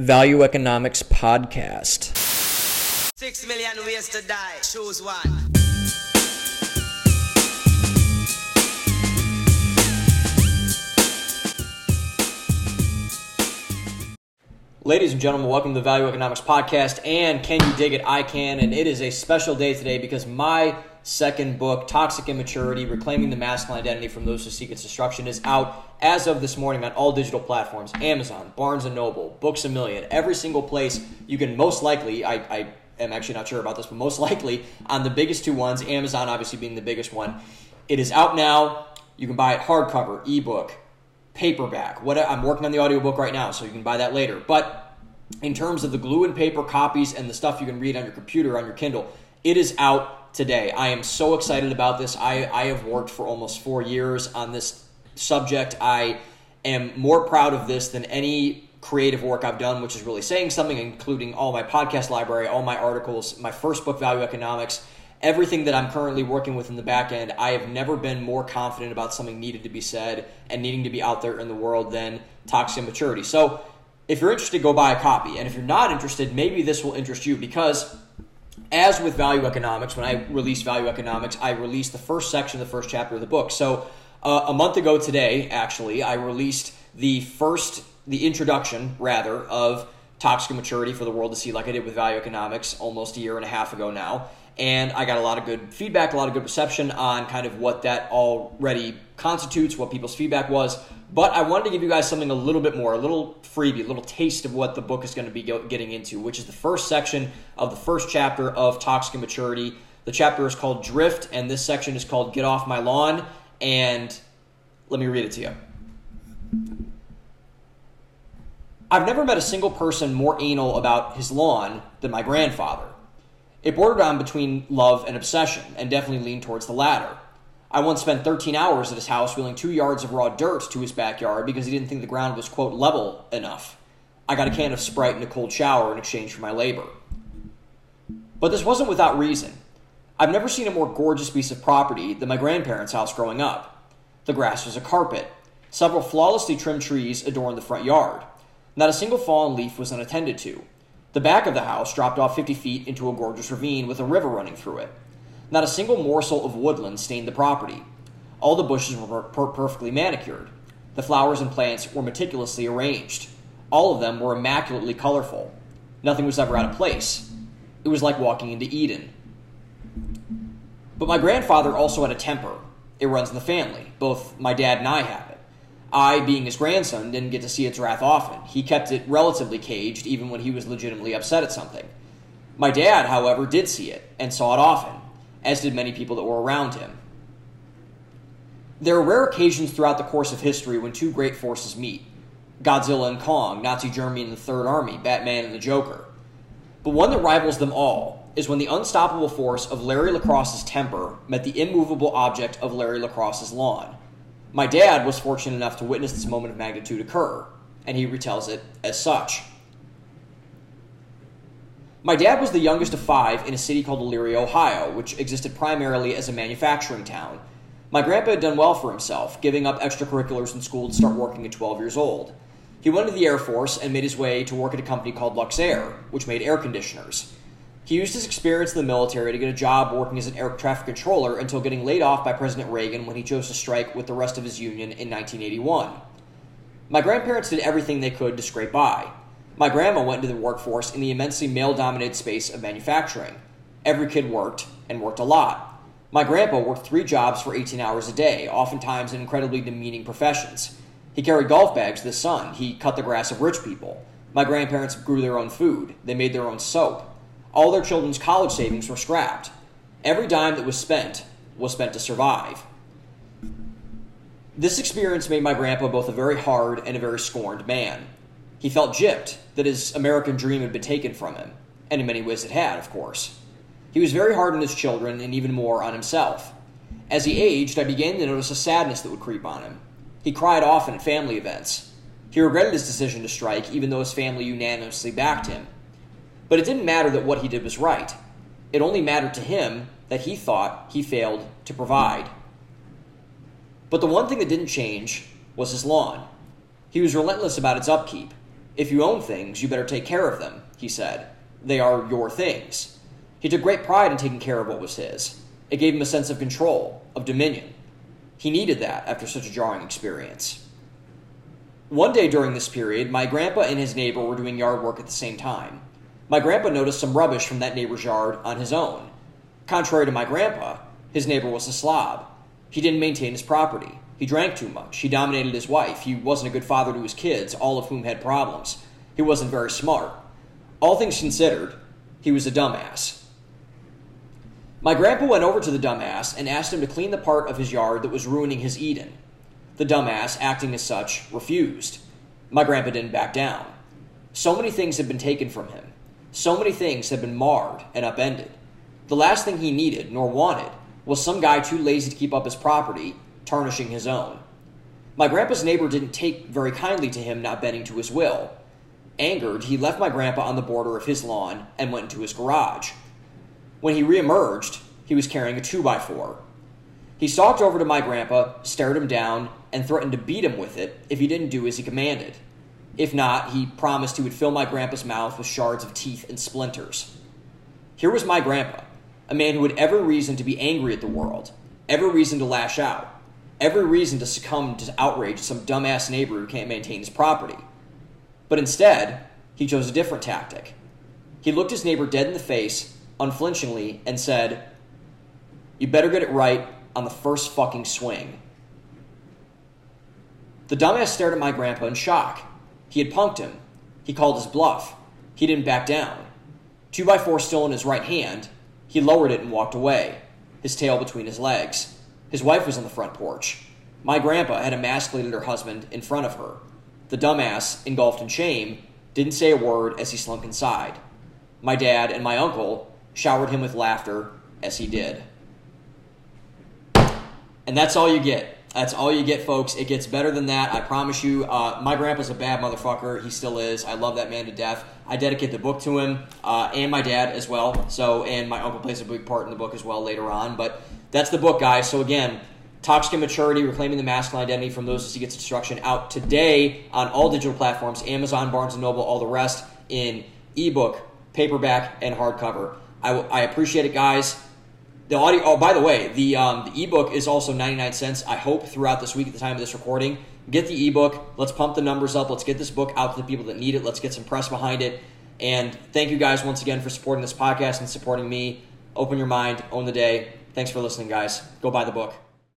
Value Economics Podcast. Six million ways to die. Choose one. Ladies and gentlemen, welcome to the Value Economics Podcast. And can you dig it? I can. And it is a special day today because my second book, Toxic Immaturity Reclaiming the Masculine Identity from Those Who Seek Its Destruction, is out as of this morning on all digital platforms Amazon, Barnes and Noble, Books a Million, every single place you can most likely, I, I am actually not sure about this, but most likely on the biggest two ones, Amazon obviously being the biggest one. It is out now. You can buy it hardcover, ebook, paperback. What I'm working on the audiobook right now, so you can buy that later. But in terms of the glue and paper copies and the stuff you can read on your computer, on your Kindle, it is out today. I am so excited about this. I, I have worked for almost four years on this subject. I am more proud of this than any creative work I've done, which is really saying something, including all my podcast library, all my articles, my first book, Value Economics everything that I'm currently working with in the back end, I have never been more confident about something needed to be said and needing to be out there in the world than Toxic Immaturity. So, if you're interested, go buy a copy. And if you're not interested, maybe this will interest you because, as with value economics, when I release value economics, I release the first section, of the first chapter of the book. So, uh, a month ago today, actually, I released the first, the introduction, rather, of Toxic Immaturity for the world to see, like I did with value economics almost a year and a half ago now and I got a lot of good feedback, a lot of good reception on kind of what that already constitutes, what people's feedback was. But I wanted to give you guys something a little bit more, a little freebie, a little taste of what the book is going to be getting into, which is the first section of the first chapter of Toxic Immaturity. The chapter is called Drift, and this section is called Get Off My Lawn. And let me read it to you. I've never met a single person more anal about his lawn than my grandfather. It bordered on between love and obsession, and definitely leaned towards the latter. I once spent 13 hours at his house wheeling two yards of raw dirt to his backyard because he didn't think the ground was, quote, level enough. I got a can of Sprite and a cold shower in exchange for my labor. But this wasn't without reason. I've never seen a more gorgeous piece of property than my grandparents' house growing up. The grass was a carpet. Several flawlessly trimmed trees adorned the front yard. Not a single fallen leaf was unattended to. The back of the house dropped off 50 feet into a gorgeous ravine with a river running through it. Not a single morsel of woodland stained the property. All the bushes were per- perfectly manicured. The flowers and plants were meticulously arranged. All of them were immaculately colorful. Nothing was ever out of place. It was like walking into Eden. But my grandfather also had a temper. It runs in the family. Both my dad and I have it. I, being his grandson, didn't get to see its wrath often. He kept it relatively caged, even when he was legitimately upset at something. My dad, however, did see it, and saw it often, as did many people that were around him. There are rare occasions throughout the course of history when two great forces meet Godzilla and Kong, Nazi Germany and the Third Army, Batman and the Joker. But one that rivals them all is when the unstoppable force of Larry LaCrosse's temper met the immovable object of Larry LaCrosse's lawn. My dad was fortunate enough to witness this moment of magnitude occur, and he retells it as such. My dad was the youngest of five in a city called Elyria, Ohio, which existed primarily as a manufacturing town. My grandpa had done well for himself, giving up extracurriculars in school to start working at 12 years old. He went into the Air Force and made his way to work at a company called Luxaire, which made air conditioners. He used his experience in the military to get a job working as an air traffic controller until getting laid off by President Reagan when he chose to strike with the rest of his union in 1981. My grandparents did everything they could to scrape by. My grandma went into the workforce in the immensely male dominated space of manufacturing. Every kid worked, and worked a lot. My grandpa worked three jobs for 18 hours a day, oftentimes in incredibly demeaning professions. He carried golf bags to the sun. He cut the grass of rich people. My grandparents grew their own food. They made their own soap. All their children's college savings were scrapped. Every dime that was spent was spent to survive. This experience made my grandpa both a very hard and a very scorned man. He felt gypped that his American dream had been taken from him, and in many ways it had, of course. He was very hard on his children and even more on himself. As he aged, I began to notice a sadness that would creep on him. He cried often at family events. He regretted his decision to strike, even though his family unanimously backed him. But it didn't matter that what he did was right. It only mattered to him that he thought he failed to provide. But the one thing that didn't change was his lawn. He was relentless about its upkeep. If you own things, you better take care of them, he said. They are your things. He took great pride in taking care of what was his. It gave him a sense of control, of dominion. He needed that after such a jarring experience. One day during this period, my grandpa and his neighbor were doing yard work at the same time. My grandpa noticed some rubbish from that neighbor's yard on his own. Contrary to my grandpa, his neighbor was a slob. He didn't maintain his property. He drank too much. He dominated his wife. He wasn't a good father to his kids, all of whom had problems. He wasn't very smart. All things considered, he was a dumbass. My grandpa went over to the dumbass and asked him to clean the part of his yard that was ruining his Eden. The dumbass, acting as such, refused. My grandpa didn't back down. So many things had been taken from him. So many things had been marred and upended. The last thing he needed, nor wanted, was some guy too lazy to keep up his property, tarnishing his own. My grandpa's neighbor didn't take very kindly to him not bending to his will. Angered, he left my grandpa on the border of his lawn and went into his garage. When he reemerged, he was carrying a 2x4. He stalked over to my grandpa, stared him down, and threatened to beat him with it if he didn't do as he commanded. If not, he promised he would fill my grandpa's mouth with shards of teeth and splinters. Here was my grandpa, a man who had every reason to be angry at the world, every reason to lash out, every reason to succumb to outrage some dumbass neighbor who can't maintain his property. But instead, he chose a different tactic. He looked his neighbor dead in the face, unflinchingly, and said, You better get it right on the first fucking swing. The dumbass stared at my grandpa in shock. He had punked him. He called his bluff. He didn't back down. Two by four still in his right hand, he lowered it and walked away, his tail between his legs. His wife was on the front porch. My grandpa had emasculated her husband in front of her. The dumbass, engulfed in shame, didn't say a word as he slunk inside. My dad and my uncle showered him with laughter as he did. And that's all you get. That's all you get, folks. It gets better than that. I promise you. Uh, my grandpa's a bad motherfucker. He still is. I love that man to death. I dedicate the book to him uh, and my dad as well. So, and my uncle plays a big part in the book as well later on. But that's the book, guys. So again, Toxic Immaturity, Reclaiming the Masculine Identity from Those Who Seek Its Destruction, out today on all digital platforms Amazon, Barnes & Noble, all the rest in ebook, paperback, and hardcover. I, I appreciate it, guys. The audio. Oh, by the way, the um, the ebook is also ninety nine cents. I hope throughout this week at the time of this recording, get the ebook. Let's pump the numbers up. Let's get this book out to the people that need it. Let's get some press behind it. And thank you guys once again for supporting this podcast and supporting me. Open your mind, own the day. Thanks for listening, guys. Go buy the book.